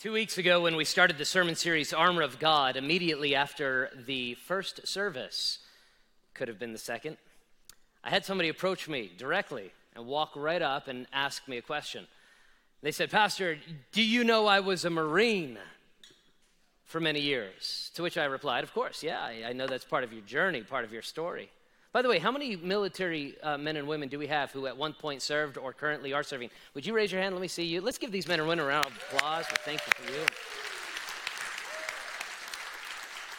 Two weeks ago, when we started the sermon series Armor of God, immediately after the first service, could have been the second, I had somebody approach me directly and walk right up and ask me a question. They said, Pastor, do you know I was a Marine for many years? To which I replied, Of course, yeah, I know that's part of your journey, part of your story. By the way, how many military uh, men and women do we have who at one point served or currently are serving? Would you raise your hand? Let me see you. Let's give these men and women a round of applause. thank you for you.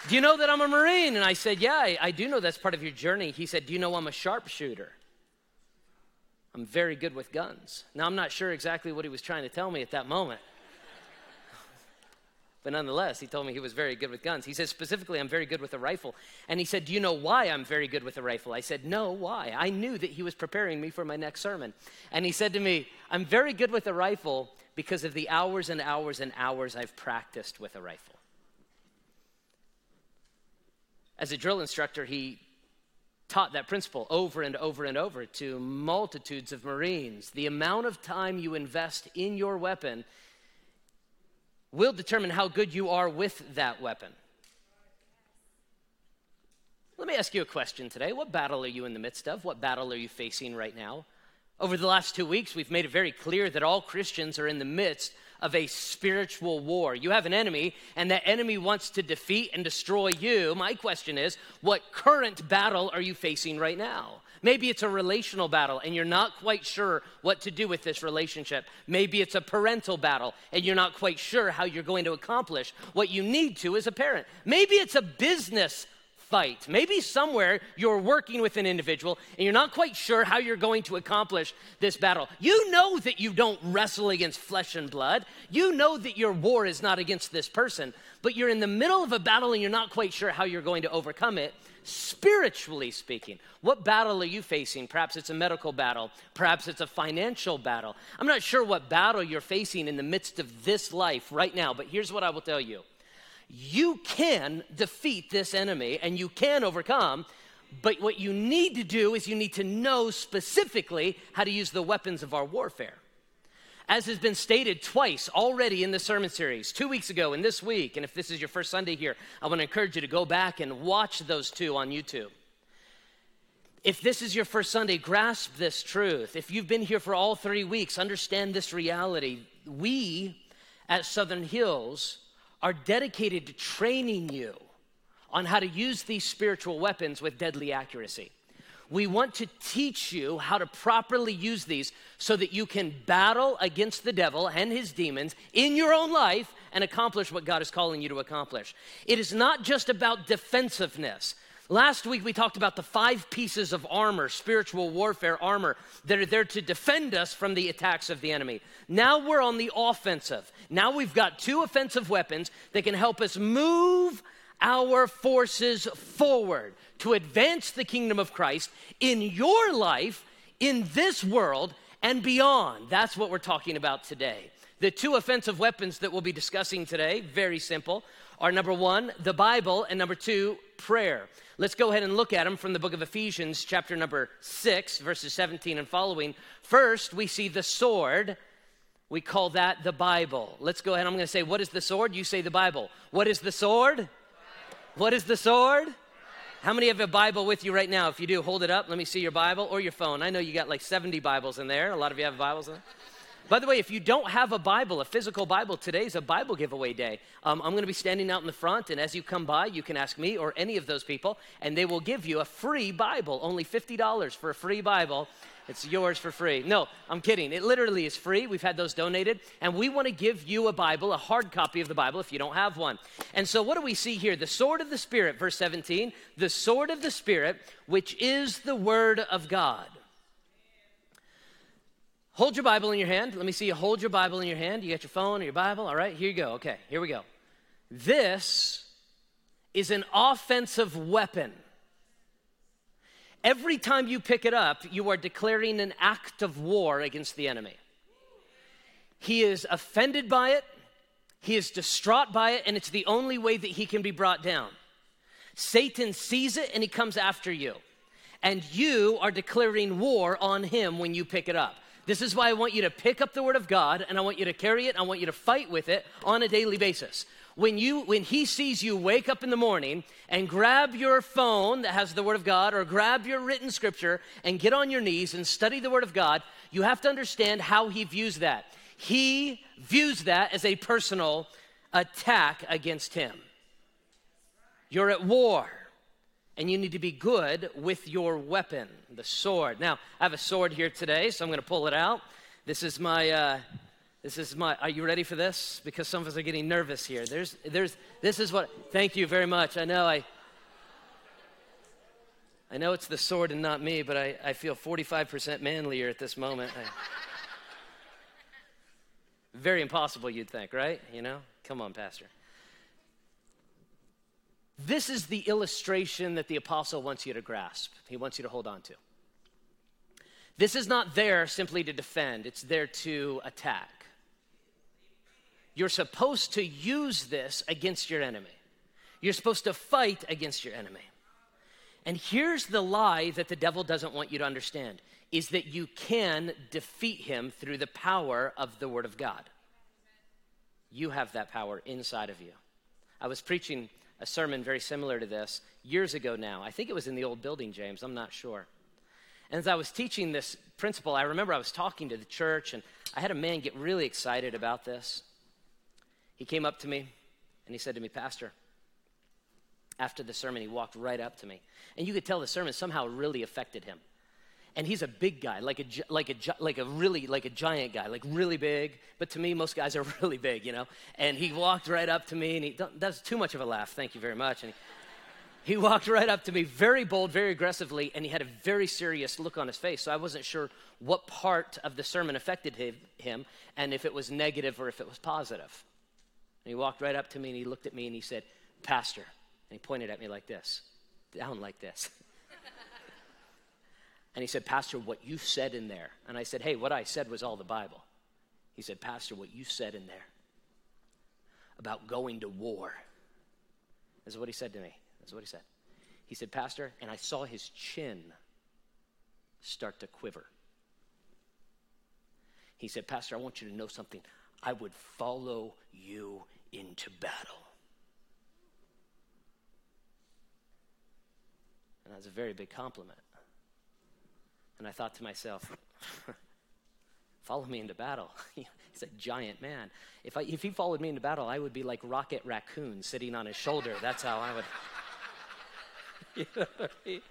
Do you know that I'm a Marine? And I said, Yeah, I, I do know that's part of your journey. He said, Do you know I'm a sharpshooter? I'm very good with guns. Now, I'm not sure exactly what he was trying to tell me at that moment. But nonetheless, he told me he was very good with guns. He says, specifically, I'm very good with a rifle. And he said, Do you know why I'm very good with a rifle? I said, No, why? I knew that he was preparing me for my next sermon. And he said to me, I'm very good with a rifle because of the hours and hours and hours I've practiced with a rifle. As a drill instructor, he taught that principle over and over and over to multitudes of Marines. The amount of time you invest in your weapon will determine how good you are with that weapon. Let me ask you a question today. What battle are you in the midst of? What battle are you facing right now? Over the last two weeks, we've made it very clear that all Christians are in the midst of a spiritual war. You have an enemy, and that enemy wants to defeat and destroy you. My question is what current battle are you facing right now? Maybe it's a relational battle and you're not quite sure what to do with this relationship. Maybe it's a parental battle and you're not quite sure how you're going to accomplish what you need to as a parent. Maybe it's a business fight. Maybe somewhere you're working with an individual and you're not quite sure how you're going to accomplish this battle. You know that you don't wrestle against flesh and blood. You know that your war is not against this person, but you're in the middle of a battle and you're not quite sure how you're going to overcome it spiritually speaking. What battle are you facing? Perhaps it's a medical battle, perhaps it's a financial battle. I'm not sure what battle you're facing in the midst of this life right now, but here's what I will tell you you can defeat this enemy and you can overcome. But what you need to do is you need to know specifically how to use the weapons of our warfare as has been stated twice already in the sermon series, two weeks ago and this week. And if this is your first Sunday here, I want to encourage you to go back and watch those two on YouTube. If this is your first Sunday, grasp this truth. If you've been here for all three weeks, understand this reality. We at Southern Hills are dedicated to training you on how to use these spiritual weapons with deadly accuracy. We want to teach you how to properly use these so that you can battle against the devil and his demons in your own life and accomplish what God is calling you to accomplish. It is not just about defensiveness. Last week we talked about the five pieces of armor, spiritual warfare armor, that are there to defend us from the attacks of the enemy. Now we're on the offensive. Now we've got two offensive weapons that can help us move our forces forward to advance the kingdom of Christ in your life, in this world, and beyond. That's what we're talking about today. The two offensive weapons that we'll be discussing today, very simple, are number one, the Bible, and number two, prayer. Let's go ahead and look at them from the book of Ephesians, chapter number six, verses 17 and following. First, we see the sword. We call that the Bible. Let's go ahead. I'm going to say, What is the sword? You say the Bible. What is the sword? What is the sword? How many have a Bible with you right now? If you do, hold it up. Let me see your Bible or your phone. I know you got like 70 Bibles in there. A lot of you have Bibles in there. By the way, if you don't have a Bible, a physical Bible, today's a Bible giveaway day. Um, I'm going to be standing out in the front, and as you come by, you can ask me or any of those people, and they will give you a free Bible. Only $50 for a free Bible. It's yours for free. No, I'm kidding. It literally is free. We've had those donated. And we want to give you a Bible, a hard copy of the Bible if you don't have one. And so, what do we see here? The sword of the Spirit, verse 17, the sword of the Spirit, which is the Word of God. Hold your Bible in your hand. Let me see you hold your Bible in your hand. You got your phone or your Bible? All right, here you go. Okay, here we go. This is an offensive weapon. Every time you pick it up, you are declaring an act of war against the enemy. He is offended by it, he is distraught by it, and it's the only way that he can be brought down. Satan sees it and he comes after you. And you are declaring war on him when you pick it up. This is why I want you to pick up the Word of God and I want you to carry it. I want you to fight with it on a daily basis. When, you, when He sees you wake up in the morning and grab your phone that has the Word of God or grab your written scripture and get on your knees and study the Word of God, you have to understand how He views that. He views that as a personal attack against Him. You're at war and you need to be good with your weapon, the sword. Now, I have a sword here today, so I'm going to pull it out. This is my. Uh, this is my. Are you ready for this? Because some of us are getting nervous here. There's, there's. This is what. Thank you very much. I know I. I know it's the sword and not me, but I, I feel 45% manlier at this moment. I, very impossible, you'd think, right? You know? Come on, Pastor. This is the illustration that the apostle wants you to grasp, he wants you to hold on to. This is not there simply to defend, it's there to attack. You're supposed to use this against your enemy. You're supposed to fight against your enemy. And here's the lie that the devil doesn't want you to understand is that you can defeat him through the power of the word of God. You have that power inside of you. I was preaching a sermon very similar to this years ago now. I think it was in the old building, James, I'm not sure. And as I was teaching this principle, I remember I was talking to the church, and I had a man get really excited about this. He came up to me and he said to me, Pastor, after the sermon, he walked right up to me. And you could tell the sermon somehow really affected him and he's a big guy, like a like a like a really like a giant guy, like really big. But to me, most guys are really big, you know. And he walked right up to me, and he that's too much of a laugh. Thank you very much. And he, he walked right up to me, very bold, very aggressively, and he had a very serious look on his face. So I wasn't sure what part of the sermon affected him, and if it was negative or if it was positive. And he walked right up to me, and he looked at me, and he said, "Pastor," and he pointed at me like this, down like this. And he said, Pastor, what you said in there. And I said, Hey, what I said was all the Bible. He said, Pastor, what you said in there about going to war. This is what he said to me. This is what he said. He said, Pastor, and I saw his chin start to quiver. He said, Pastor, I want you to know something. I would follow you into battle. And that's a very big compliment. And I thought to myself, follow me into battle. He's a giant man. If, I, if he followed me into battle, I would be like Rocket Raccoon sitting on his shoulder. That's how I would. you know I mean?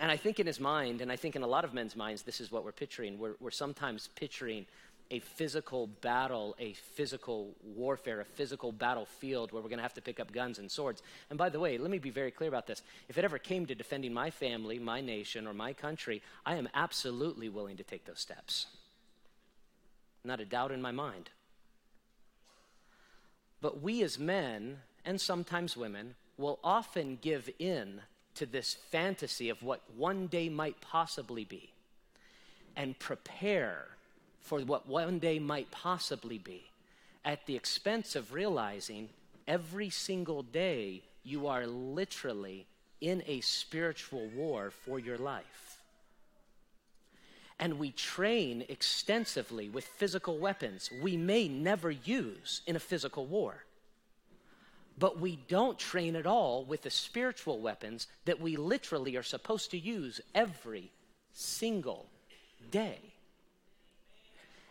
And I think in his mind, and I think in a lot of men's minds, this is what we're picturing. We're, we're sometimes picturing a physical battle, a physical warfare, a physical battlefield where we're going to have to pick up guns and swords. And by the way, let me be very clear about this. If it ever came to defending my family, my nation, or my country, I am absolutely willing to take those steps. Not a doubt in my mind. But we as men, and sometimes women, will often give in to this fantasy of what one day might possibly be and prepare for what one day might possibly be, at the expense of realizing every single day you are literally in a spiritual war for your life. And we train extensively with physical weapons we may never use in a physical war. But we don't train at all with the spiritual weapons that we literally are supposed to use every single day.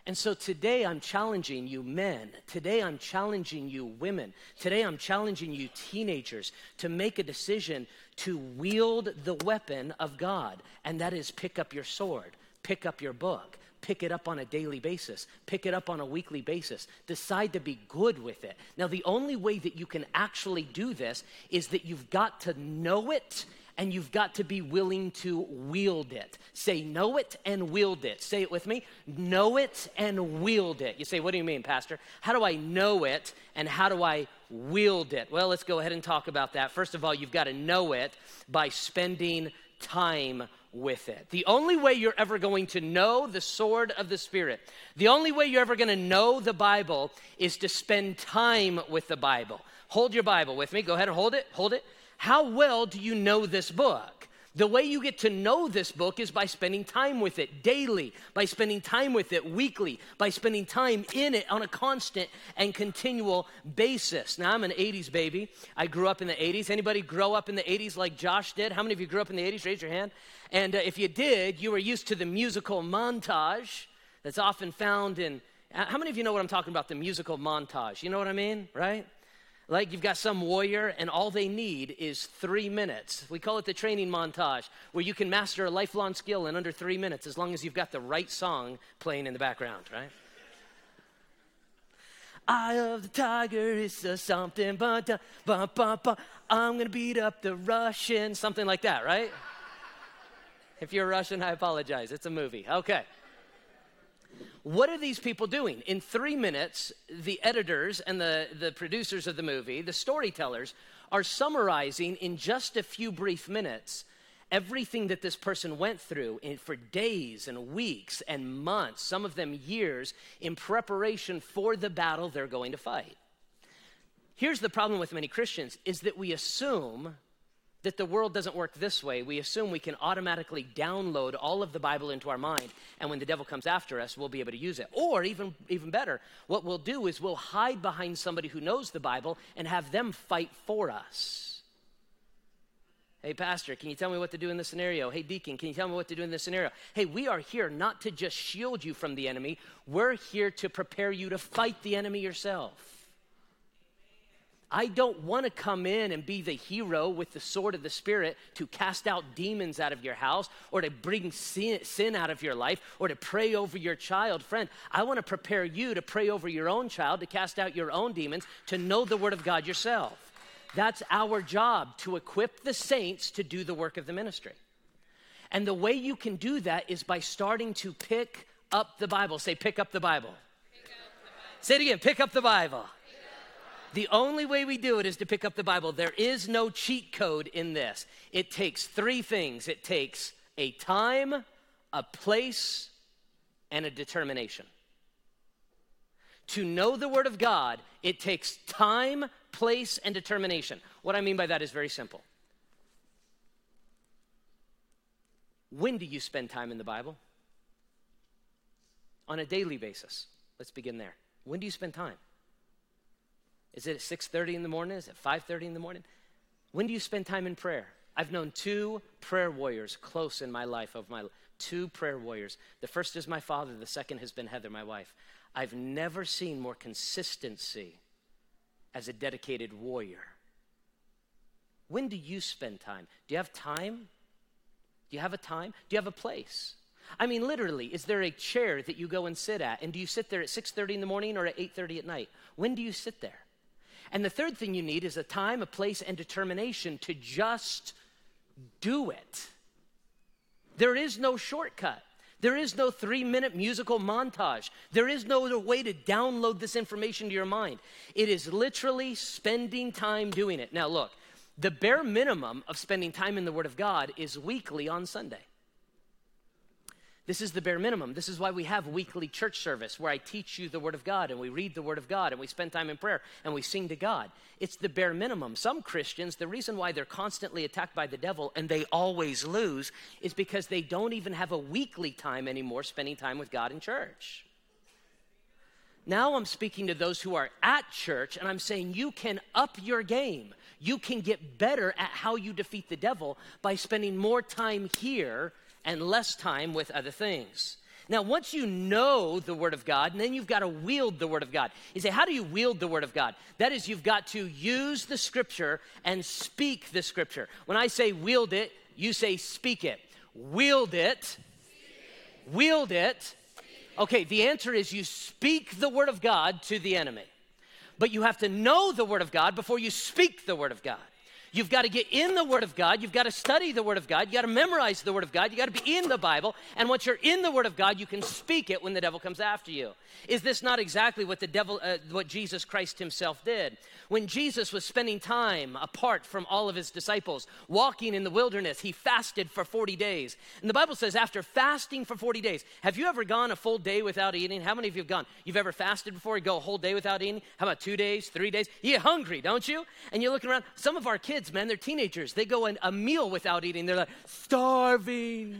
And so today I'm challenging you, men. Today I'm challenging you, women. Today I'm challenging you, teenagers, to make a decision to wield the weapon of God. And that is pick up your sword, pick up your book, pick it up on a daily basis, pick it up on a weekly basis. Decide to be good with it. Now, the only way that you can actually do this is that you've got to know it and you've got to be willing to wield it. Say, know it and wield it. Say it with me. Know it and wield it. You say, what do you mean, Pastor? How do I know it and how do I wield it? Well, let's go ahead and talk about that. First of all, you've got to know it by spending time with it. The only way you're ever going to know the sword of the Spirit, the only way you're ever going to know the Bible is to spend time with the Bible. Hold your Bible with me. Go ahead and hold it. Hold it. How well do you know this book? The way you get to know this book is by spending time with it daily, by spending time with it weekly, by spending time in it on a constant and continual basis. Now, I'm an 80s baby. I grew up in the 80s. Anybody grow up in the 80s like Josh did? How many of you grew up in the 80s? Raise your hand. And uh, if you did, you were used to the musical montage that's often found in. Uh, how many of you know what I'm talking about? The musical montage. You know what I mean, right? Like you've got some warrior, and all they need is three minutes. We call it the training montage, where you can master a lifelong skill in under three minutes as long as you've got the right song playing in the background, right? Eye of the tiger is a something, but, uh, but I'm gonna beat up the Russian, something like that, right? If you're Russian, I apologize. It's a movie. Okay. What are these people doing? In three minutes, the editors and the, the producers of the movie, the storytellers, are summarizing in just a few brief minutes everything that this person went through in, for days and weeks and months, some of them years, in preparation for the battle they're going to fight. Here's the problem with many Christians is that we assume that the world doesn't work this way. We assume we can automatically download all of the Bible into our mind, and when the devil comes after us, we'll be able to use it. Or even, even better, what we'll do is we'll hide behind somebody who knows the Bible and have them fight for us. Hey, Pastor, can you tell me what to do in this scenario? Hey, Deacon, can you tell me what to do in this scenario? Hey, we are here not to just shield you from the enemy, we're here to prepare you to fight the enemy yourself. I don't want to come in and be the hero with the sword of the Spirit to cast out demons out of your house or to bring sin, sin, out of your life or to pray over your child. Friend, I want to prepare you to pray over your own child, to cast out your own demons, to know the Word of God yourself. That's our job to equip the saints to do the work of the ministry. And the way you can do that is by starting to pick up the Bible. Say, pick up the Bible. Up the Bible. Say it again pick up the Bible. The only way we do it is to pick up the Bible. There is no cheat code in this. It takes three things it takes a time, a place, and a determination. To know the Word of God, it takes time, place, and determination. What I mean by that is very simple. When do you spend time in the Bible? On a daily basis. Let's begin there. When do you spend time? Is it at 6:30 in the morning? Is it 5:30 in the morning? When do you spend time in prayer? I've known two prayer warriors close in my life of my two prayer warriors. The first is my father, the second has been Heather, my wife. I've never seen more consistency as a dedicated warrior. When do you spend time? Do you have time? Do you have a time? Do you have a place? I mean literally, is there a chair that you go and sit at? And do you sit there at 6:30 in the morning or at 8:30 at night? When do you sit there? And the third thing you need is a time, a place, and determination to just do it. There is no shortcut. There is no three minute musical montage. There is no way to download this information to your mind. It is literally spending time doing it. Now, look, the bare minimum of spending time in the Word of God is weekly on Sunday. This is the bare minimum. This is why we have weekly church service where I teach you the Word of God and we read the Word of God and we spend time in prayer and we sing to God. It's the bare minimum. Some Christians, the reason why they're constantly attacked by the devil and they always lose is because they don't even have a weekly time anymore spending time with God in church. Now I'm speaking to those who are at church and I'm saying you can up your game. You can get better at how you defeat the devil by spending more time here and less time with other things. Now, once you know the Word of God, and then you've got to wield the Word of God. You say, How do you wield the Word of God? That is, you've got to use the Scripture and speak the Scripture. When I say wield it, you say speak it. Wield it. Wield it. Okay, the answer is you speak the Word of God to the enemy. But you have to know the Word of God before you speak the Word of God. You've got to get in the Word of God. You've got to study the Word of God. You've got to memorize the Word of God. You've got to be in the Bible. And once you're in the Word of God, you can speak it when the devil comes after you. Is this not exactly what the devil, uh, what Jesus Christ Himself did? When Jesus was spending time apart from all of His disciples, walking in the wilderness, He fasted for 40 days. And the Bible says, after fasting for 40 days, have you ever gone a full day without eating? How many of you have gone? You've ever fasted before? You go a whole day without eating? How about two days, three days? You get hungry, don't you? And you're looking around. Some of our kids kids, man, they're teenagers. They go a meal without eating. They're like, starving.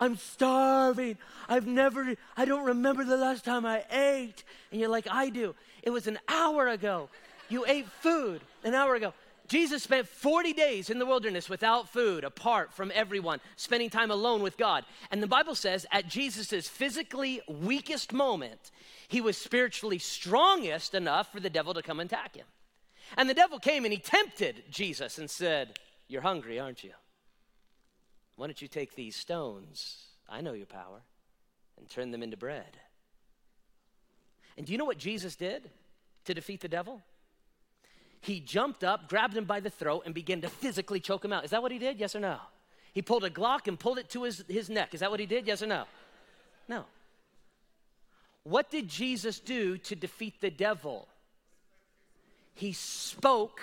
I'm starving. I've never, I don't remember the last time I ate. And you're like, I do. It was an hour ago. You ate food an hour ago. Jesus spent 40 days in the wilderness without food, apart from everyone, spending time alone with God. And the Bible says at Jesus' physically weakest moment, he was spiritually strongest enough for the devil to come and attack him. And the devil came and he tempted Jesus and said, You're hungry, aren't you? Why don't you take these stones? I know your power, and turn them into bread. And do you know what Jesus did to defeat the devil? He jumped up, grabbed him by the throat, and began to physically choke him out. Is that what he did? Yes or no? He pulled a Glock and pulled it to his, his neck. Is that what he did? Yes or no? No. What did Jesus do to defeat the devil? He spoke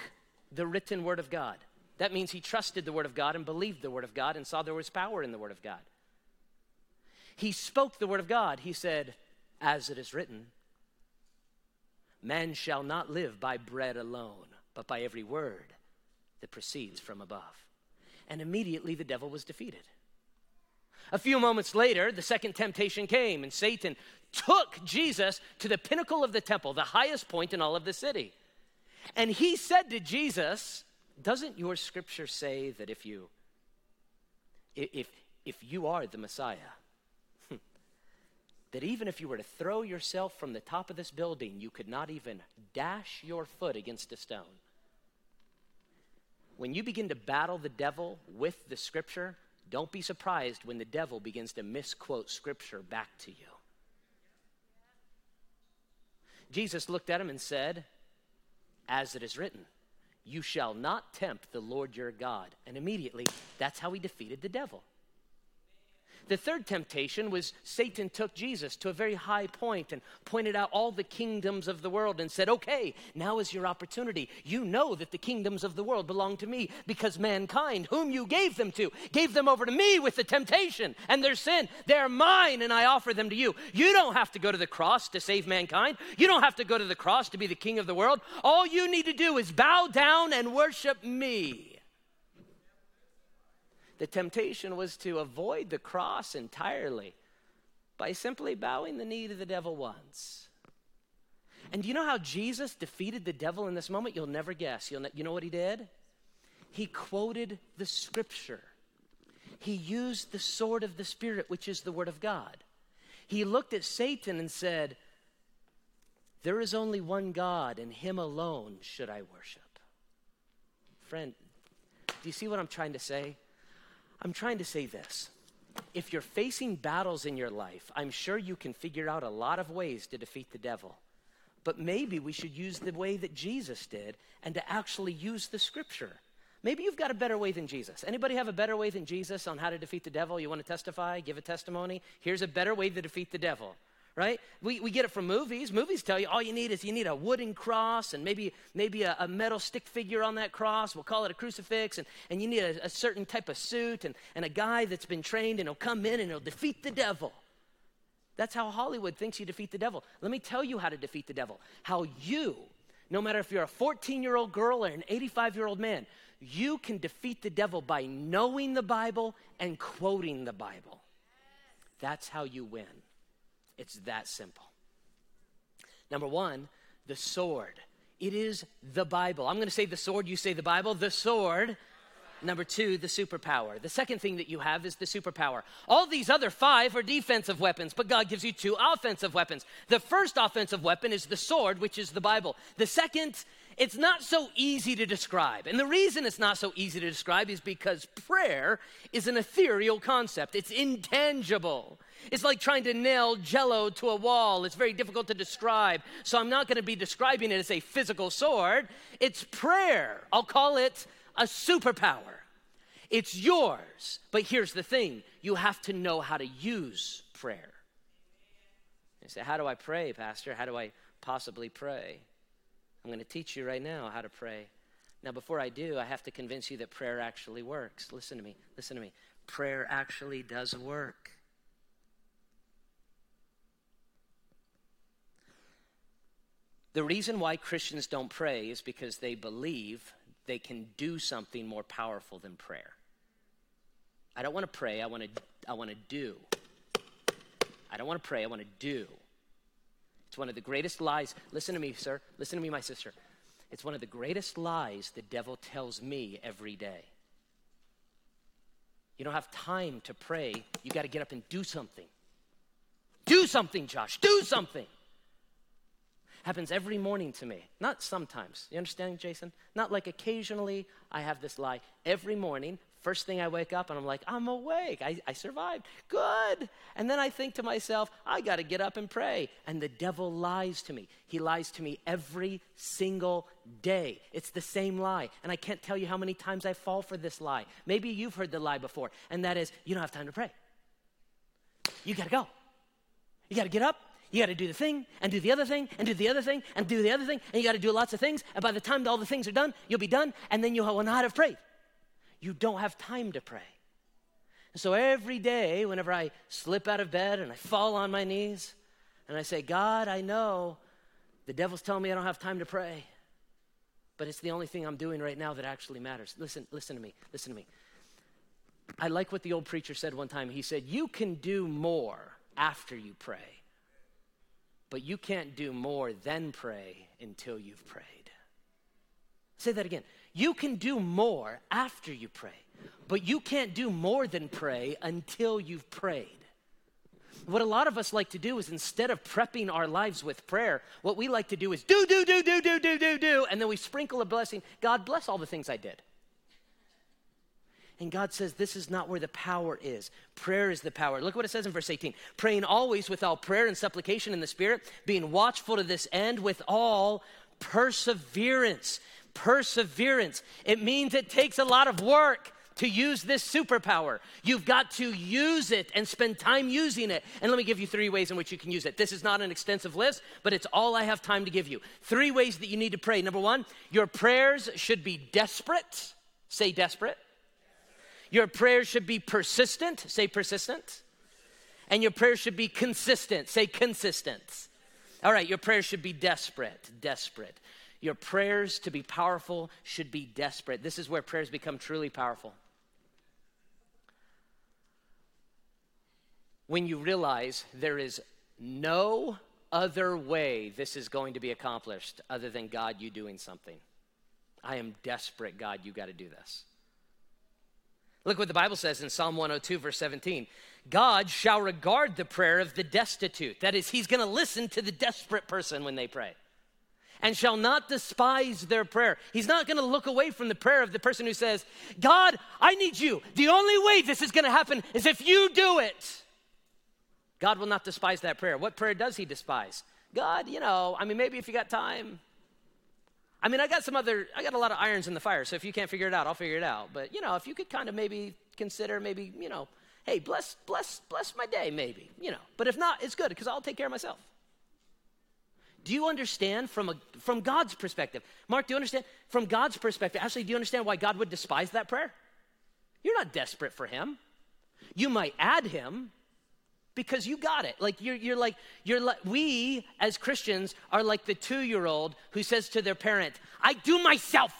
the written word of God. That means he trusted the word of God and believed the word of God and saw there was power in the word of God. He spoke the word of God. He said, As it is written, man shall not live by bread alone, but by every word that proceeds from above. And immediately the devil was defeated. A few moments later, the second temptation came, and Satan took Jesus to the pinnacle of the temple, the highest point in all of the city. And he said to Jesus, Doesn't your scripture say that if you if if you are the Messiah, that even if you were to throw yourself from the top of this building, you could not even dash your foot against a stone. When you begin to battle the devil with the scripture, don't be surprised when the devil begins to misquote scripture back to you. Jesus looked at him and said, As it is written, you shall not tempt the Lord your God. And immediately, that's how he defeated the devil. The third temptation was Satan took Jesus to a very high point and pointed out all the kingdoms of the world and said, Okay, now is your opportunity. You know that the kingdoms of the world belong to me because mankind, whom you gave them to, gave them over to me with the temptation and their sin. They're mine and I offer them to you. You don't have to go to the cross to save mankind. You don't have to go to the cross to be the king of the world. All you need to do is bow down and worship me. The temptation was to avoid the cross entirely by simply bowing the knee to the devil once. And do you know how Jesus defeated the devil in this moment? You'll never guess. You'll ne- you know what he did? He quoted the scripture. He used the sword of the Spirit, which is the word of God. He looked at Satan and said, There is only one God, and him alone should I worship. Friend, do you see what I'm trying to say? I'm trying to say this. If you're facing battles in your life, I'm sure you can figure out a lot of ways to defeat the devil. But maybe we should use the way that Jesus did and to actually use the scripture. Maybe you've got a better way than Jesus. Anybody have a better way than Jesus on how to defeat the devil? You want to testify, give a testimony? Here's a better way to defeat the devil right? We, we get it from movies. Movies tell you all you need is you need a wooden cross and maybe, maybe a, a metal stick figure on that cross. We'll call it a crucifix. And, and you need a, a certain type of suit and, and a guy that's been trained and he'll come in and he'll defeat the devil. That's how Hollywood thinks you defeat the devil. Let me tell you how to defeat the devil. How you, no matter if you're a 14 year old girl or an 85 year old man, you can defeat the devil by knowing the Bible and quoting the Bible. That's how you win. It's that simple. Number one, the sword. It is the Bible. I'm going to say the sword, you say the Bible, the sword. Number two, the superpower. The second thing that you have is the superpower. All these other five are defensive weapons, but God gives you two offensive weapons. The first offensive weapon is the sword, which is the Bible. The second it's not so easy to describe. And the reason it's not so easy to describe is because prayer is an ethereal concept, it's intangible. It's like trying to nail jello to a wall. It's very difficult to describe. So I'm not going to be describing it as a physical sword. It's prayer. I'll call it a superpower. It's yours. But here's the thing you have to know how to use prayer. You say, How do I pray, Pastor? How do I possibly pray? I'm going to teach you right now how to pray. Now, before I do, I have to convince you that prayer actually works. Listen to me. Listen to me. Prayer actually does work. The reason why Christians don't pray is because they believe they can do something more powerful than prayer. I don't want to pray, I want to, I want to do. I don't want to pray, I want to do. It's one of the greatest lies. Listen to me, sir. Listen to me, my sister. It's one of the greatest lies the devil tells me every day. You don't have time to pray. You got to get up and do something. Do something, Josh. Do something. Happens every morning to me. Not sometimes. You understand, Jason? Not like occasionally I have this lie. Every morning, First thing I wake up and I'm like, I'm awake. I, I survived. Good. And then I think to myself, I got to get up and pray. And the devil lies to me. He lies to me every single day. It's the same lie. And I can't tell you how many times I fall for this lie. Maybe you've heard the lie before. And that is, you don't have time to pray. You got to go. You got to get up. You got to do the thing and do the other thing and do the other thing and do the other thing. And you got to do lots of things. And by the time all the things are done, you'll be done. And then you will not have prayed you don't have time to pray. And so every day, whenever I slip out of bed and I fall on my knees and I say, God, I know the devil's telling me I don't have time to pray, but it's the only thing I'm doing right now that actually matters. Listen, listen to me, listen to me. I like what the old preacher said one time. He said, You can do more after you pray, but you can't do more than pray until you've prayed. Say that again. You can do more after you pray, but you can't do more than pray until you've prayed. What a lot of us like to do is instead of prepping our lives with prayer, what we like to do is do, do, do, do, do, do, do, do, and then we sprinkle a blessing. God bless all the things I did. And God says this is not where the power is. Prayer is the power. Look what it says in verse 18 praying always with all prayer and supplication in the Spirit, being watchful to this end with all perseverance perseverance. It means it takes a lot of work to use this superpower. You've got to use it and spend time using it. And let me give you three ways in which you can use it. This is not an extensive list, but it's all I have time to give you. Three ways that you need to pray. Number one, your prayers should be desperate. Say desperate. Your prayers should be persistent. Say persistent. And your prayers should be consistent. Say consistent. All right, your prayers should be desperate. Desperate. Your prayers to be powerful should be desperate. This is where prayers become truly powerful. When you realize there is no other way this is going to be accomplished other than God, you doing something. I am desperate, God, you got to do this. Look what the Bible says in Psalm 102, verse 17. God shall regard the prayer of the destitute. That is, He's going to listen to the desperate person when they pray and shall not despise their prayer. He's not going to look away from the prayer of the person who says, God, I need you. The only way this is going to happen is if you do it. God will not despise that prayer. What prayer does he despise? God, you know, I mean, maybe if you got time. I mean, I got some other, I got a lot of irons in the fire, so if you can't figure it out, I'll figure it out. But, you know, if you could kind of maybe consider, maybe, you know, hey, bless, bless, bless my day, maybe, you know. But if not, it's good because I'll take care of myself. Do you understand from, a, from God's perspective? Mark, do you understand? From God's perspective, actually, do you understand why God would despise that prayer? You're not desperate for Him. You might add Him because you got it. Like you're, you're like, you're like, we as Christians are like the two year old who says to their parent, I do myself.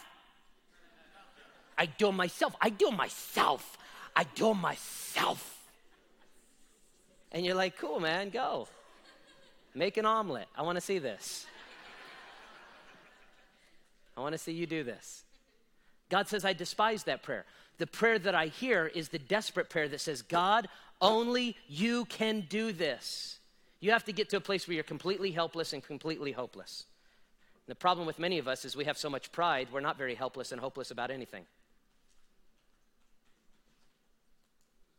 I do myself. I do myself. I do myself. And you're like, cool, man, go. Make an omelet. I want to see this. I want to see you do this. God says, I despise that prayer. The prayer that I hear is the desperate prayer that says, God, only you can do this. You have to get to a place where you're completely helpless and completely hopeless. The problem with many of us is we have so much pride, we're not very helpless and hopeless about anything.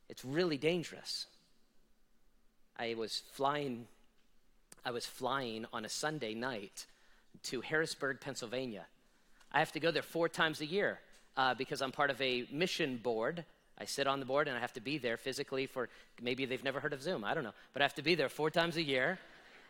It's really dangerous. I was flying I was flying on a Sunday night to Harrisburg, Pennsylvania. I have to go there four times a year uh, because I'm part of a mission board. I sit on the board and I have to be there physically for maybe they've never heard of Zoom. I don't know. But I have to be there four times a year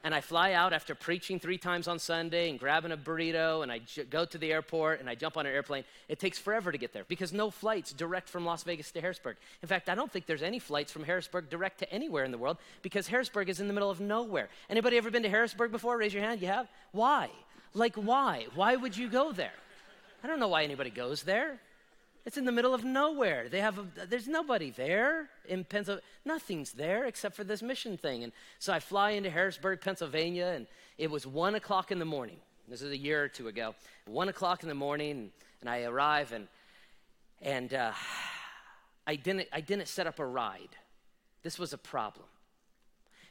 and I fly out after preaching three times on Sunday and grabbing a burrito, and I j- go to the airport and I jump on an airplane. It takes forever to get there because no flights direct from Las Vegas to Harrisburg. In fact, I don't think there's any flights from Harrisburg direct to anywhere in the world because Harrisburg is in the middle of nowhere. Anybody ever been to Harrisburg before? Raise your hand. You have? Why? Like, why? Why would you go there? I don't know why anybody goes there. It's in the middle of nowhere. They have a, there's nobody there in Pennsylvania. Nothing's there except for this mission thing. And so I fly into Harrisburg, Pennsylvania, and it was one o'clock in the morning. This is a year or two ago. One o'clock in the morning, and I arrive, and and uh, I didn't I didn't set up a ride. This was a problem.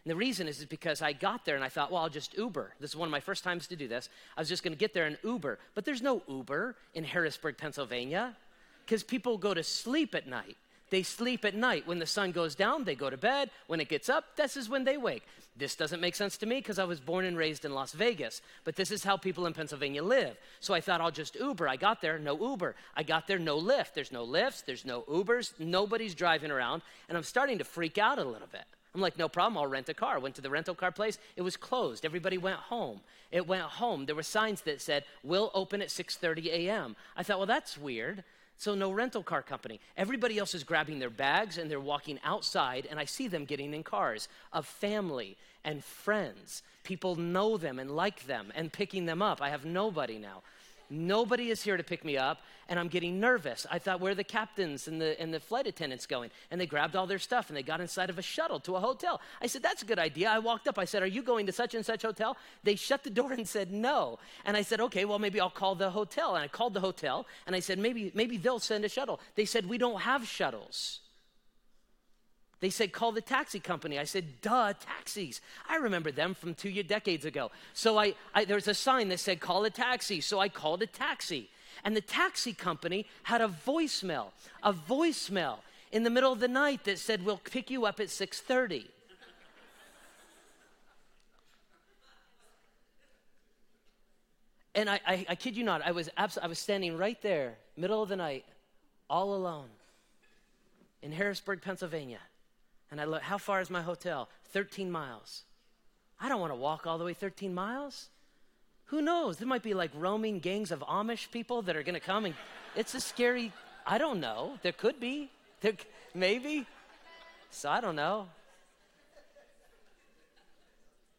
And the reason is, is because I got there and I thought, well, I'll just Uber. This is one of my first times to do this. I was just going to get there and Uber. But there's no Uber in Harrisburg, Pennsylvania because people go to sleep at night. They sleep at night. When the sun goes down, they go to bed. When it gets up, this is when they wake. This doesn't make sense to me because I was born and raised in Las Vegas, but this is how people in Pennsylvania live. So I thought I'll just Uber. I got there, no Uber. I got there, no Lyft. There's no Lyfts, there's no Ubers, nobody's driving around, and I'm starting to freak out a little bit. I'm like, no problem, I'll rent a car. Went to the rental car place, it was closed. Everybody went home. It went home. There were signs that said, we'll open at 6:30 a.m. I thought, well, that's weird. So, no rental car company. Everybody else is grabbing their bags and they're walking outside, and I see them getting in cars of family and friends. People know them and like them and picking them up. I have nobody now. Nobody is here to pick me up, and I'm getting nervous. I thought, where are the captains and the, and the flight attendants going? And they grabbed all their stuff and they got inside of a shuttle to a hotel. I said, that's a good idea. I walked up. I said, are you going to such and such hotel? They shut the door and said, no. And I said, okay, well, maybe I'll call the hotel. And I called the hotel and I said, maybe, maybe they'll send a shuttle. They said, we don't have shuttles. They said, call the taxi company. I said, duh, taxis. I remember them from two decades ago. So I, I, there was a sign that said, call a taxi. So I called a taxi. And the taxi company had a voicemail, a voicemail in the middle of the night that said, we'll pick you up at 630. And I, I, I, kid you not, I was, abs- I was standing right there, middle of the night, all alone in Harrisburg, Pennsylvania. And I look, how far is my hotel? 13 miles. I don't want to walk all the way 13 miles. Who knows? There might be like roaming gangs of Amish people that are going to come and it's a scary, I don't know. There could be. There, maybe. So I don't know.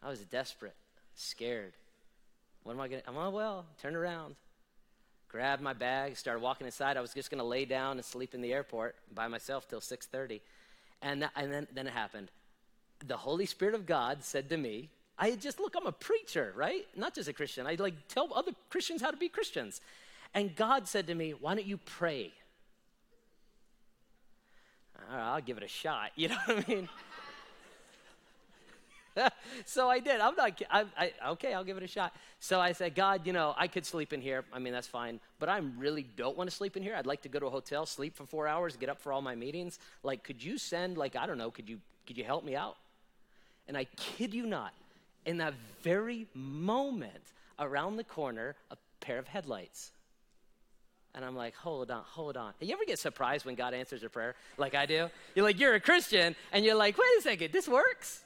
I was desperate, scared. What am I going to? I'm, oh, well, turn around. Grabbed my bag, started walking inside. I was just going to lay down and sleep in the airport by myself till 6.30. And, and then, then it happened. The Holy Spirit of God said to me, I just look, I'm a preacher, right? Not just a Christian. I like tell other Christians how to be Christians. And God said to me, Why don't you pray? All right, I'll give it a shot. You know what I mean? so I did. I'm not. I, I, okay, I'll give it a shot. So I said, God, you know, I could sleep in here. I mean, that's fine. But I really don't want to sleep in here. I'd like to go to a hotel, sleep for four hours, get up for all my meetings. Like, could you send? Like, I don't know. Could you? Could you help me out? And I kid you not, in that very moment, around the corner, a pair of headlights. And I'm like, hold on, hold on. You ever get surprised when God answers a prayer like I do? You're like, you're a Christian, and you're like, wait a second, this works?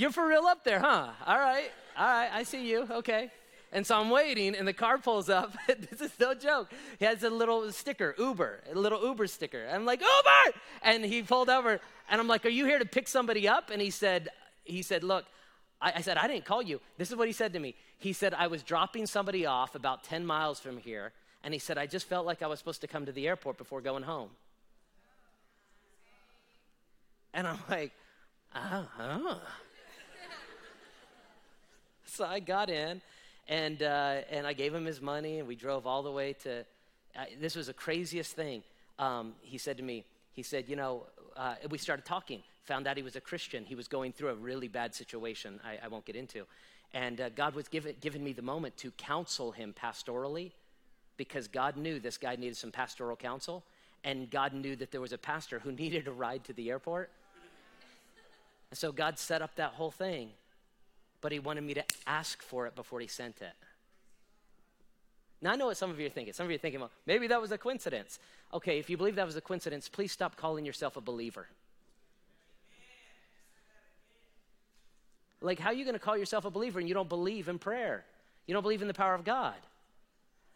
You're for real up there, huh? All right, all right, I see you. Okay. And so I'm waiting, and the car pulls up. this is no joke. He has a little sticker, Uber, a little Uber sticker. I'm like, Uber! And he pulled over, and I'm like, Are you here to pick somebody up? And he said, he said, Look, I, I said, I didn't call you. This is what he said to me. He said, I was dropping somebody off about 10 miles from here, and he said, I just felt like I was supposed to come to the airport before going home. And I'm like, uh huh. so I got in, and uh, and I gave him his money, and we drove all the way to. Uh, this was the craziest thing. Um, he said to me, he said, you know, uh, we started talking. Found out he was a Christian. He was going through a really bad situation. I, I won't get into, and uh, God was given given me the moment to counsel him pastorally, because God knew this guy needed some pastoral counsel, and God knew that there was a pastor who needed a ride to the airport. And so God set up that whole thing but he wanted me to ask for it before he sent it. Now, I know what some of you are thinking. Some of you are thinking, well, maybe that was a coincidence. Okay, if you believe that was a coincidence, please stop calling yourself a believer. Like, how are you going to call yourself a believer and you don't believe in prayer? You don't believe in the power of God?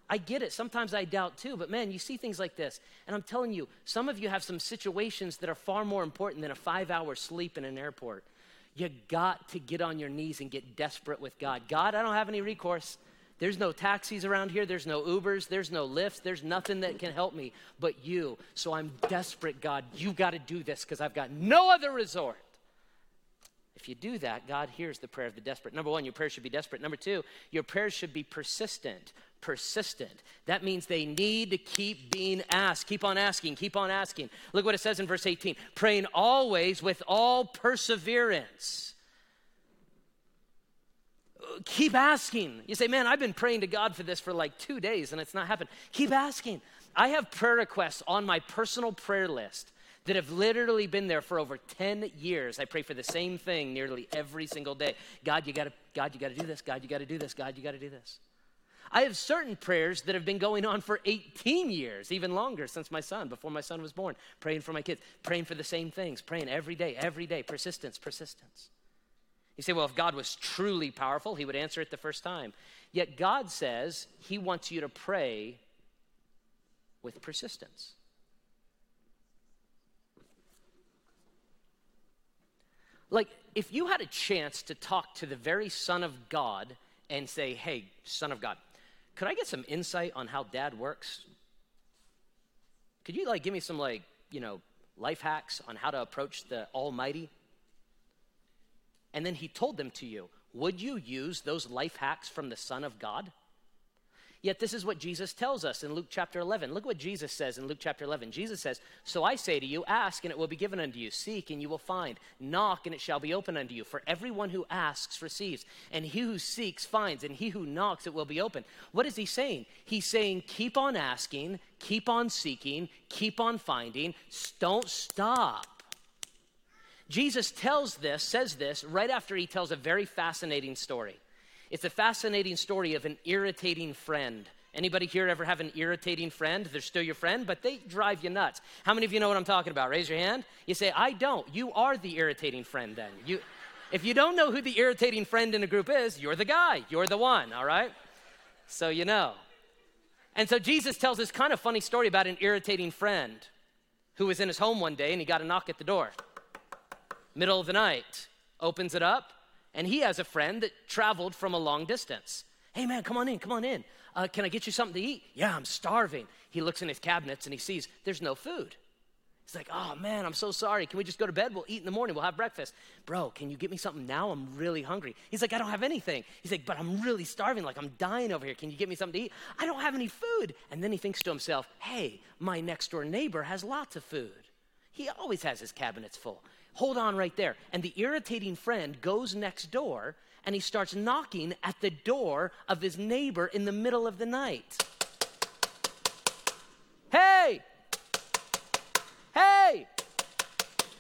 I get it. Sometimes I doubt too, but man, you see things like this. And I'm telling you, some of you have some situations that are far more important than a five hour sleep in an airport. You got to get on your knees and get desperate with God. God, I don't have any recourse. There's no taxis around here. There's no Ubers. There's no Lyfts. There's nothing that can help me but you. So I'm desperate, God. You got to do this because I've got no other resort. If you do that, God hears the prayer of the desperate. Number one, your prayer should be desperate. Number two, your prayers should be persistent. Persistent. That means they need to keep being asked. Keep on asking. Keep on asking. Look what it says in verse 18 praying always with all perseverance keep asking. You say, man, I've been praying to God for this for like two days and it's not happened. Keep asking. I have prayer requests on my personal prayer list that have literally been there for over 10 years. I pray for the same thing nearly every single day. God, you gotta, God, you gotta do this. God, you gotta do this. God, you gotta do this. I have certain prayers that have been going on for 18 years, even longer since my son, before my son was born, praying for my kids, praying for the same things, praying every day, every day, persistence, persistence. You say, well, if God was truly powerful, he would answer it the first time. Yet God says he wants you to pray with persistence. Like, if you had a chance to talk to the very Son of God and say, hey, Son of God, could I get some insight on how dad works? Could you, like, give me some, like, you know, life hacks on how to approach the Almighty? and then he told them to you, would you use those life hacks from the Son of God? Yet this is what Jesus tells us in Luke chapter 11. Look what Jesus says in Luke chapter 11. Jesus says, So I say to you, ask and it will be given unto you, seek and you will find, knock and it shall be opened unto you. For everyone who asks receives, and he who seeks finds, and he who knocks it will be open. What is he saying? He's saying, Keep on asking, keep on seeking, keep on finding, don't stop. Jesus tells this, says this, right after he tells a very fascinating story. It's a fascinating story of an irritating friend. Anybody here ever have an irritating friend? They're still your friend, but they drive you nuts. How many of you know what I'm talking about? Raise your hand. You say, I don't. You are the irritating friend then. You, if you don't know who the irritating friend in a group is, you're the guy. You're the one, all right? So you know. And so Jesus tells this kind of funny story about an irritating friend who was in his home one day and he got a knock at the door middle of the night, opens it up, and he has a friend that traveled from a long distance. Hey, man, come on in, come on in. Uh, can I get you something to eat? Yeah, I'm starving. He looks in his cabinets and he sees there's no food. He's like, oh man, I'm so sorry. Can we just go to bed? We'll eat in the morning. We'll have breakfast. Bro, can you get me something now? I'm really hungry. He's like, I don't have anything. He's like, but I'm really starving. Like, I'm dying over here. Can you get me something to eat? I don't have any food. And then he thinks to himself, hey, my next door neighbor has lots of food. He always has his cabinets full. Hold on right there. And the irritating friend goes next door and he starts knocking at the door of his neighbor in the middle of the night. Hey! Hey!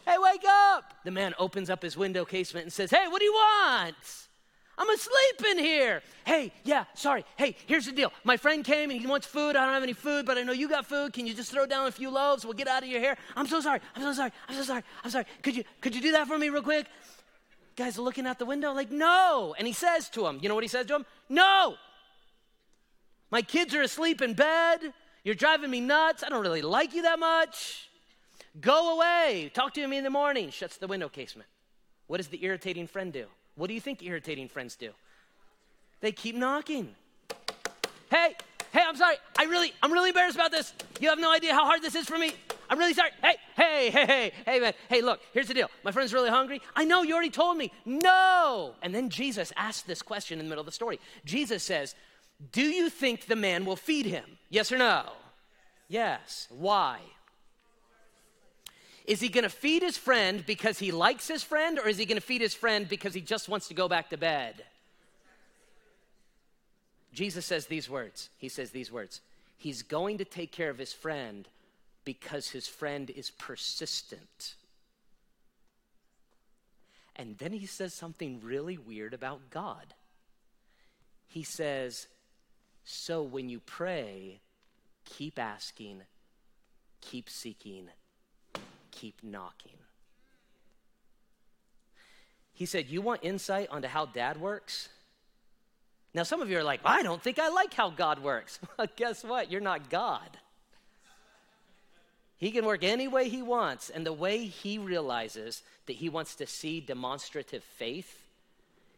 Hey, wake up! The man opens up his window casement and says, Hey, what do you want? I'm asleep in here. Hey, yeah, sorry. Hey, here's the deal. My friend came and he wants food. I don't have any food, but I know you got food. Can you just throw down a few loaves? We'll get out of your hair. I'm so sorry. I'm so sorry. I'm so sorry. I'm sorry. Could you could you do that for me real quick? Guys looking out the window like, "No." And he says to him, you know what he says to him? "No. My kids are asleep in bed. You're driving me nuts. I don't really like you that much. Go away. Talk to me in the morning." Shuts the window casement. What does the irritating friend do? What do you think irritating friends do? They keep knocking. Hey, hey, I'm sorry. I really, I'm really embarrassed about this. You have no idea how hard this is for me. I'm really sorry. Hey, hey, hey, hey, hey, man. Hey, look, here's the deal. My friend's really hungry. I know you already told me. No. And then Jesus asked this question in the middle of the story. Jesus says, Do you think the man will feed him? Yes or no? Yes. Why? Is he going to feed his friend because he likes his friend, or is he going to feed his friend because he just wants to go back to bed? Jesus says these words. He says these words. He's going to take care of his friend because his friend is persistent. And then he says something really weird about God. He says, So when you pray, keep asking, keep seeking, keep knocking. He said, You want insight onto how dad works? Now, some of you are like, I don't think I like how God works. Well, guess what? You're not God. He can work any way he wants, and the way he realizes that he wants to see demonstrative faith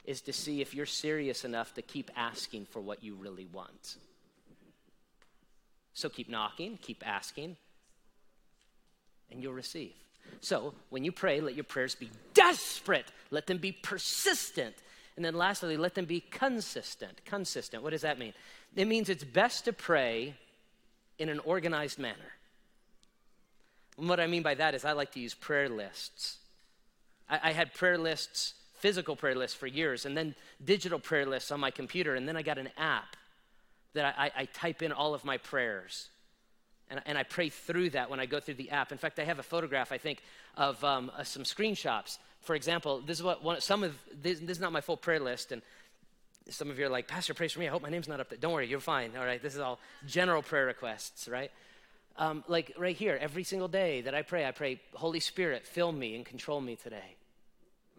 is to see if you're serious enough to keep asking for what you really want. So keep knocking, keep asking, and you'll receive. So when you pray, let your prayers be desperate, let them be persistent. And then lastly, let them be consistent. Consistent, what does that mean? It means it's best to pray in an organized manner. And what I mean by that is I like to use prayer lists. I, I had prayer lists, physical prayer lists for years, and then digital prayer lists on my computer, and then I got an app that I, I, type in all of my prayers. And, and, I pray through that when I go through the app. In fact, I have a photograph, I think, of um, uh, some screenshots. For example, this is what one, some of this, this, is not my full prayer list, and some of you are like, Pastor, praise for me. I hope my name's not up there. Don't worry, you're fine. All right, this is all general prayer requests, right? Um, like right here, every single day that I pray, I pray, Holy Spirit, fill me and control me today.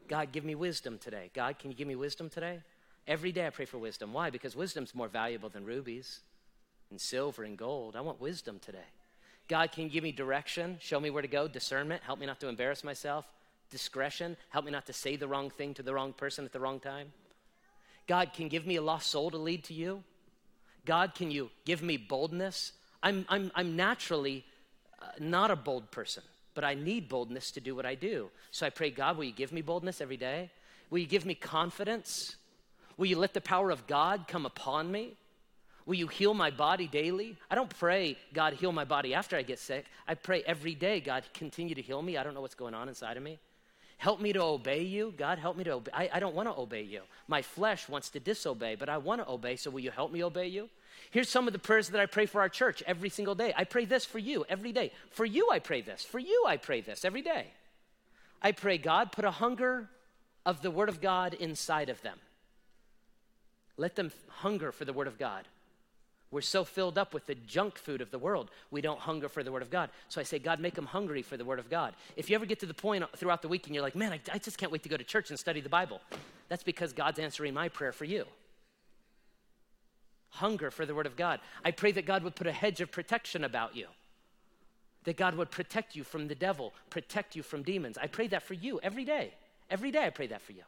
God, give me wisdom today. God, can you give me wisdom today? Every day I pray for wisdom. Why? Because wisdom's more valuable than rubies and silver and gold. I want wisdom today. God, can you give me direction? Show me where to go. Discernment. Help me not to embarrass myself. Discretion. Help me not to say the wrong thing to the wrong person at the wrong time. God, can give me a lost soul to lead to you? God, can you give me boldness? I'm, I'm, I'm naturally uh, not a bold person, but I need boldness to do what I do. So I pray, God, will you give me boldness every day? Will you give me confidence? Will you let the power of God come upon me? Will you heal my body daily? I don't pray, God, heal my body after I get sick. I pray every day, God, continue to heal me. I don't know what's going on inside of me. Help me to obey you. God, help me to obey. I, I don't want to obey you. My flesh wants to disobey, but I want to obey, so will you help me obey you? Here's some of the prayers that I pray for our church every single day. I pray this for you every day. For you, I pray this. For you, I pray this every day. I pray, God, put a hunger of the Word of God inside of them. Let them hunger for the Word of God. We're so filled up with the junk food of the world, we don't hunger for the Word of God. So I say, God, make them hungry for the Word of God. If you ever get to the point throughout the week and you're like, man, I, I just can't wait to go to church and study the Bible, that's because God's answering my prayer for you. Hunger for the Word of God. I pray that God would put a hedge of protection about you, that God would protect you from the devil, protect you from demons. I pray that for you every day. Every day I pray that for you.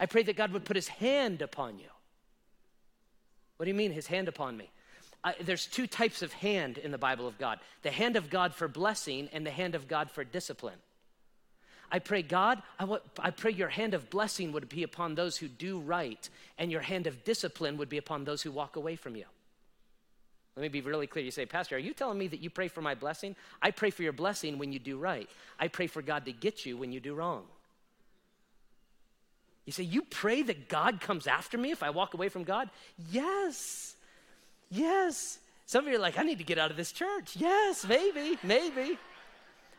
I pray that God would put his hand upon you what do you mean, his hand upon me? Uh, there's two types of hand in the Bible of God the hand of God for blessing and the hand of God for discipline. I pray, God, I, want, I pray your hand of blessing would be upon those who do right, and your hand of discipline would be upon those who walk away from you. Let me be really clear. You say, Pastor, are you telling me that you pray for my blessing? I pray for your blessing when you do right. I pray for God to get you when you do wrong. You say, You pray that God comes after me if I walk away from God? Yes. Yes. Some of you are like, I need to get out of this church. Yes, maybe, maybe.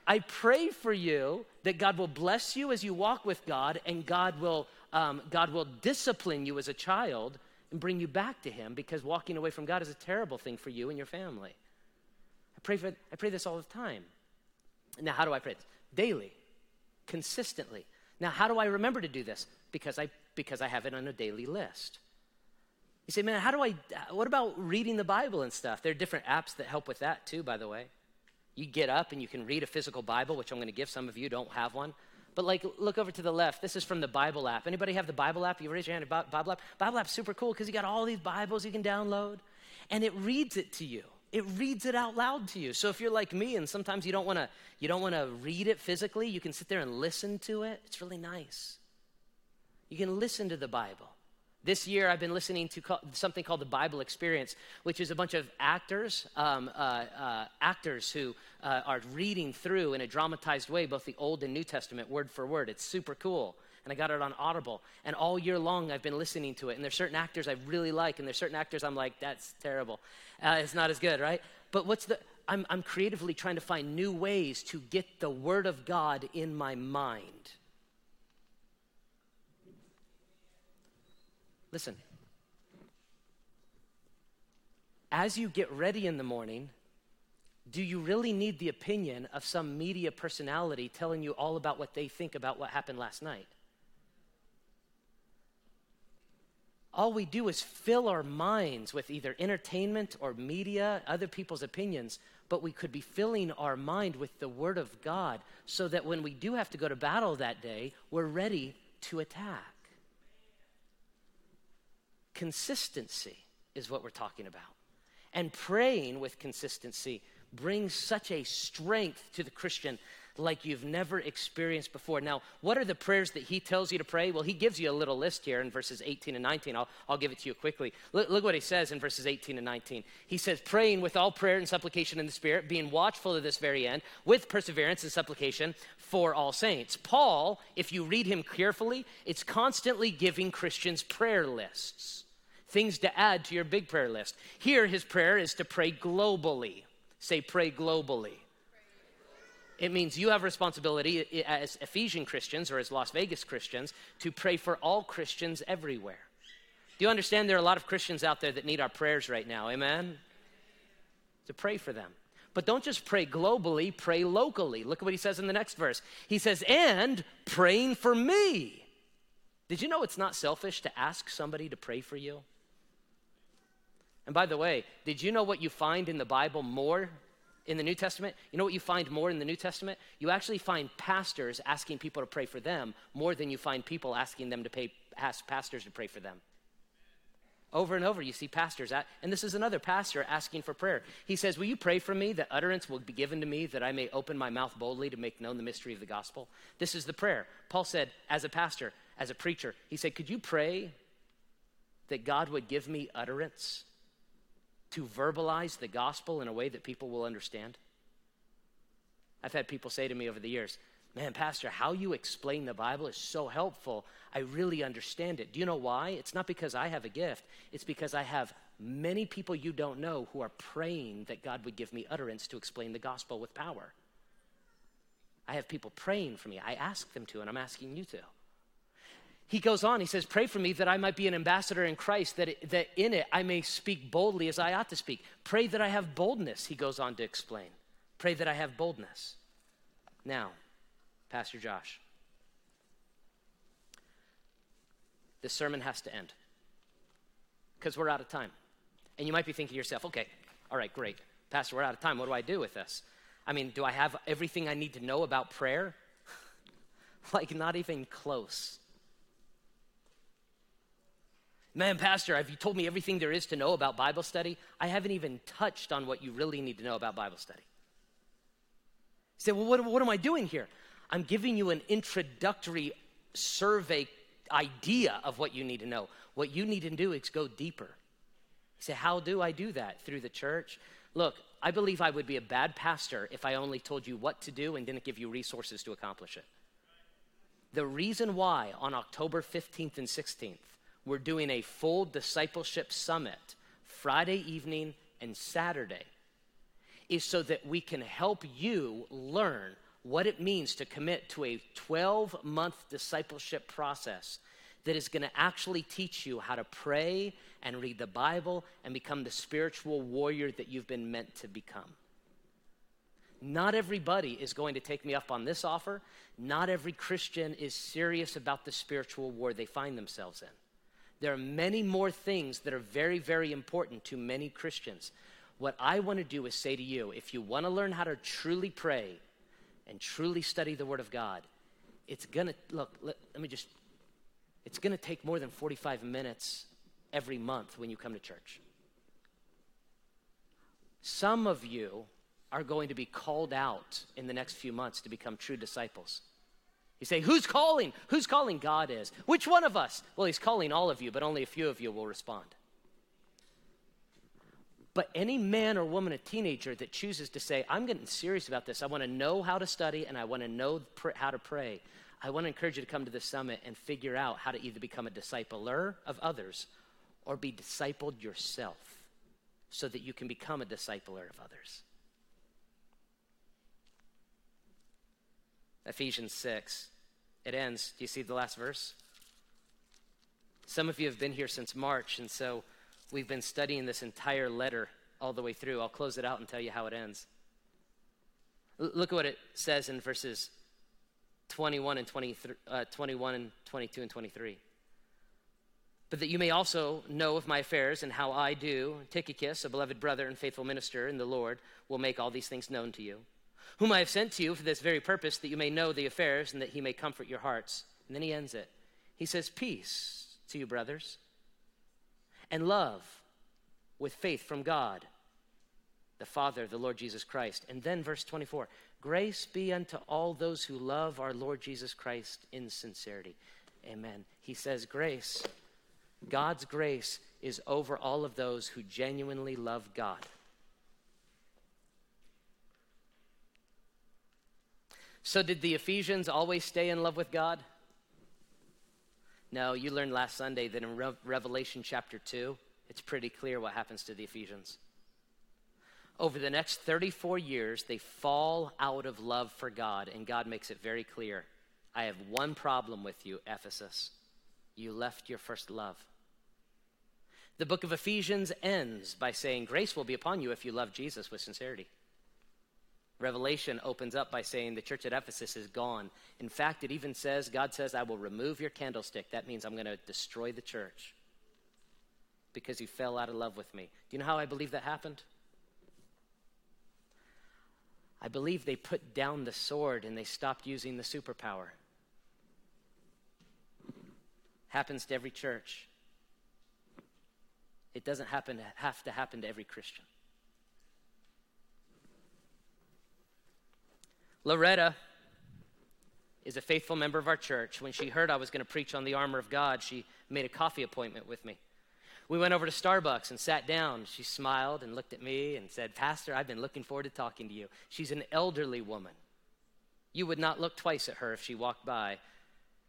I pray for you that God will bless you as you walk with God and God will, um, God will discipline you as a child and bring you back to Him because walking away from God is a terrible thing for you and your family. I pray, for, I pray this all the time. Now, how do I pray this? Daily, consistently. Now, how do I remember to do this? Because I, because I have it on a daily list. You say, man, how do I, what about reading the Bible and stuff? There are different apps that help with that too, by the way. You get up and you can read a physical Bible, which I'm going to give some of you don't have one. But like, look over to the left. This is from the Bible app. Anybody have the Bible app? You raise your hand. Bible app. Bible app's super cool because you got all these Bibles you can download, and it reads it to you it reads it out loud to you. So if you're like me and sometimes you don't want to you don't want to read it physically, you can sit there and listen to it. It's really nice. You can listen to the Bible. This year, I've been listening to something called the Bible Experience, which is a bunch of actors, um, uh, uh, actors who uh, are reading through in a dramatized way both the Old and New Testament, word for word. It's super cool and I got it on Audible. And all year long, I've been listening to it. And there's certain actors I really like, and there's certain actors I'm like, that's terrible. Uh, it's not as good, right? But what's the, I'm, I'm creatively trying to find new ways to get the Word of God in my mind. Listen, as you get ready in the morning, do you really need the opinion of some media personality telling you all about what they think about what happened last night? all we do is fill our minds with either entertainment or media, other people's opinions, but we could be filling our mind with the Word of God so that when we do have to go to battle that day, we're ready to attack. Consistency is what we're talking about. And praying with consistency brings such a strength to the Christian like you've never experienced before. Now, what are the prayers that he tells you to pray? Well, he gives you a little list here in verses 18 and 19. I'll, I'll give it to you quickly. Look, look what he says in verses 18 and 19. He says, praying with all prayer and supplication in the Spirit, being watchful to this very end, with perseverance and supplication for all saints. Paul, if you read him carefully, it's constantly giving Christians prayer lists, things to add to your big prayer list. Here, his prayer is to pray globally. Say, pray globally. It means you have responsibility as Ephesian Christians or as Las Vegas Christians to pray for all Christians everywhere. Do you understand there are a lot of Christians out there that need our prayers right now? Amen? To pray for them. But don't just pray globally, pray locally. Look at what he says in the next verse. He says, and praying for me. Did you know it's not selfish to ask somebody to pray for you? And by the way, did you know what you find in the Bible more in the New Testament, you know what you find more in the New Testament? You actually find pastors asking people to pray for them more than you find people asking them to pay, ask pastors to pray for them. Over and over, you see pastors, at, and this is another pastor asking for prayer. He says, Will you pray for me that utterance will be given to me that I may open my mouth boldly to make known the mystery of the gospel? This is the prayer. Paul said, as a pastor, as a preacher, he said, Could you pray that God would give me utterance to verbalize the gospel in a way that people will understand? I've had people say to me over the years, Man, Pastor, how you explain the Bible is so helpful. I really understand it. Do you know why? It's not because I have a gift, it's because I have many people you don't know who are praying that God would give me utterance to explain the gospel with power. I have people praying for me. I ask them to, and I'm asking you to he goes on, he says, Pray for me that I might be an ambassador in Christ, that, it, that in it I may speak boldly as I ought to speak. Pray that I have boldness, he goes on to explain. Pray that I have boldness. Now, Pastor Josh, this sermon has to end because we're out of time. And you might be thinking to yourself, okay, all right, great. Pastor, we're out of time. What do I do with this? I mean, do I have everything I need to know about prayer? like, not even close. Man, Pastor, have you told me everything there is to know about Bible study? I haven't even touched on what you really need to know about Bible study. You say, well, what, what am I doing here? I'm giving you an introductory survey idea of what you need to know. What you need to do is go deeper. You say, how do I do that? Through the church? Look, I believe I would be a bad pastor if I only told you what to do and didn't give you resources to accomplish it. The reason why on October 15th and 16th, we're doing a full discipleship summit Friday evening and Saturday is so that we can help you learn what it means to commit to a 12 month discipleship process that is going to actually teach you how to pray and read the Bible and become the spiritual warrior that you've been meant to become. Not everybody is going to take me up on this offer. Not every Christian is serious about the spiritual war they find themselves in. There are many more things that are very, very important to many Christians. What I want to do is say to you if you want to learn how to truly pray and truly study the Word of God, it's going to, look, let, let me just, it's going to take more than 45 minutes every month when you come to church. Some of you are going to be called out in the next few months to become true disciples. You say, Who's calling? Who's calling? God is. Which one of us? Well, He's calling all of you, but only a few of you will respond. But any man or woman, a teenager that chooses to say, I'm getting serious about this, I want to know how to study and I want to know pr- how to pray, I want to encourage you to come to the summit and figure out how to either become a discipler of others or be discipled yourself so that you can become a discipler of others. Ephesians 6. It ends. Do you see the last verse? Some of you have been here since March, and so we've been studying this entire letter all the way through. I'll close it out and tell you how it ends. L- look at what it says in verses 21 and 23, uh, 21 and 22 and 23. But that you may also know of my affairs and how I do, Tychicus, a beloved brother and faithful minister in the Lord, will make all these things known to you whom I have sent to you for this very purpose, that you may know the affairs and that he may comfort your hearts. And then he ends it. He says, Peace to you, brothers, and love with faith from God, the Father, the Lord Jesus Christ. And then verse 24 Grace be unto all those who love our Lord Jesus Christ in sincerity. Amen. He says, Grace, God's grace is over all of those who genuinely love God. So, did the Ephesians always stay in love with God? No, you learned last Sunday that in Re- Revelation chapter 2, it's pretty clear what happens to the Ephesians. Over the next 34 years, they fall out of love for God, and God makes it very clear I have one problem with you, Ephesus. You left your first love. The book of Ephesians ends by saying, Grace will be upon you if you love Jesus with sincerity. Revelation opens up by saying the church at Ephesus is gone. In fact, it even says, God says, I will remove your candlestick. That means I'm going to destroy the church because you fell out of love with me. Do you know how I believe that happened? I believe they put down the sword and they stopped using the superpower. Happens to every church. It doesn't happen, have to happen to every Christian. Loretta is a faithful member of our church. When she heard I was going to preach on the armor of God, she made a coffee appointment with me. We went over to Starbucks and sat down. She smiled and looked at me and said, Pastor, I've been looking forward to talking to you. She's an elderly woman. You would not look twice at her if she walked by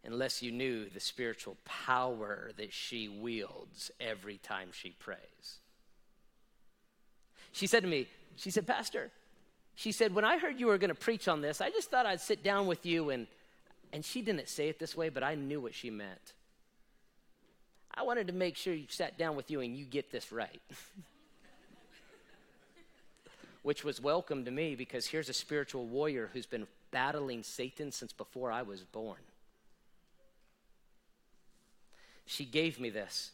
unless you knew the spiritual power that she wields every time she prays. She said to me, She said, Pastor, she said, When I heard you were going to preach on this, I just thought I'd sit down with you and and she didn't say it this way, but I knew what she meant. I wanted to make sure you sat down with you and you get this right. Which was welcome to me because here's a spiritual warrior who's been battling Satan since before I was born. She gave me this.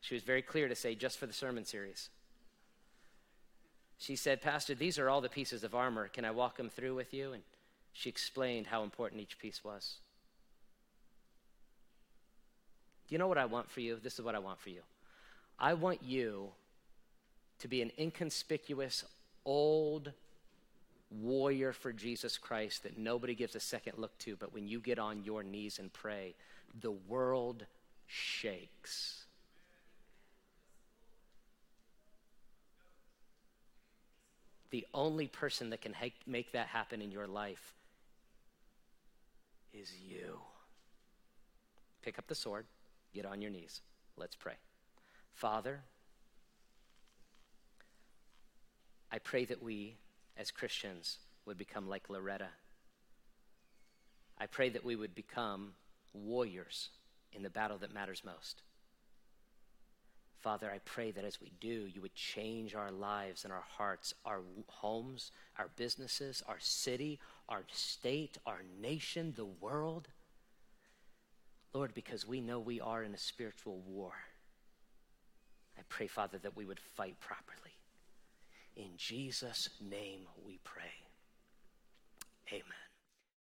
She was very clear to say, just for the sermon series she said, Pastor, these are all the pieces of armor. Can I walk them through with you? And she explained how important each piece was. Do you know what I want for you? This is what I want for you. I want you to be an inconspicuous, old warrior for Jesus Christ that nobody gives a second look to, but when you get on your knees and pray, the world shakes. The only person that can ha- make that happen in your life is you. Pick up the sword, get on your knees. Let's pray. Father, I pray that we, as Christians, would become like Loretta. I pray that we would become warriors in the battle that matters most. Father, I pray that as we do, you would change our lives and our hearts, our homes, our businesses, our city, our state, our nation, the world. Lord, because we know we are in a spiritual war. I pray, Father, that we would fight properly. In Jesus' name we pray. Amen.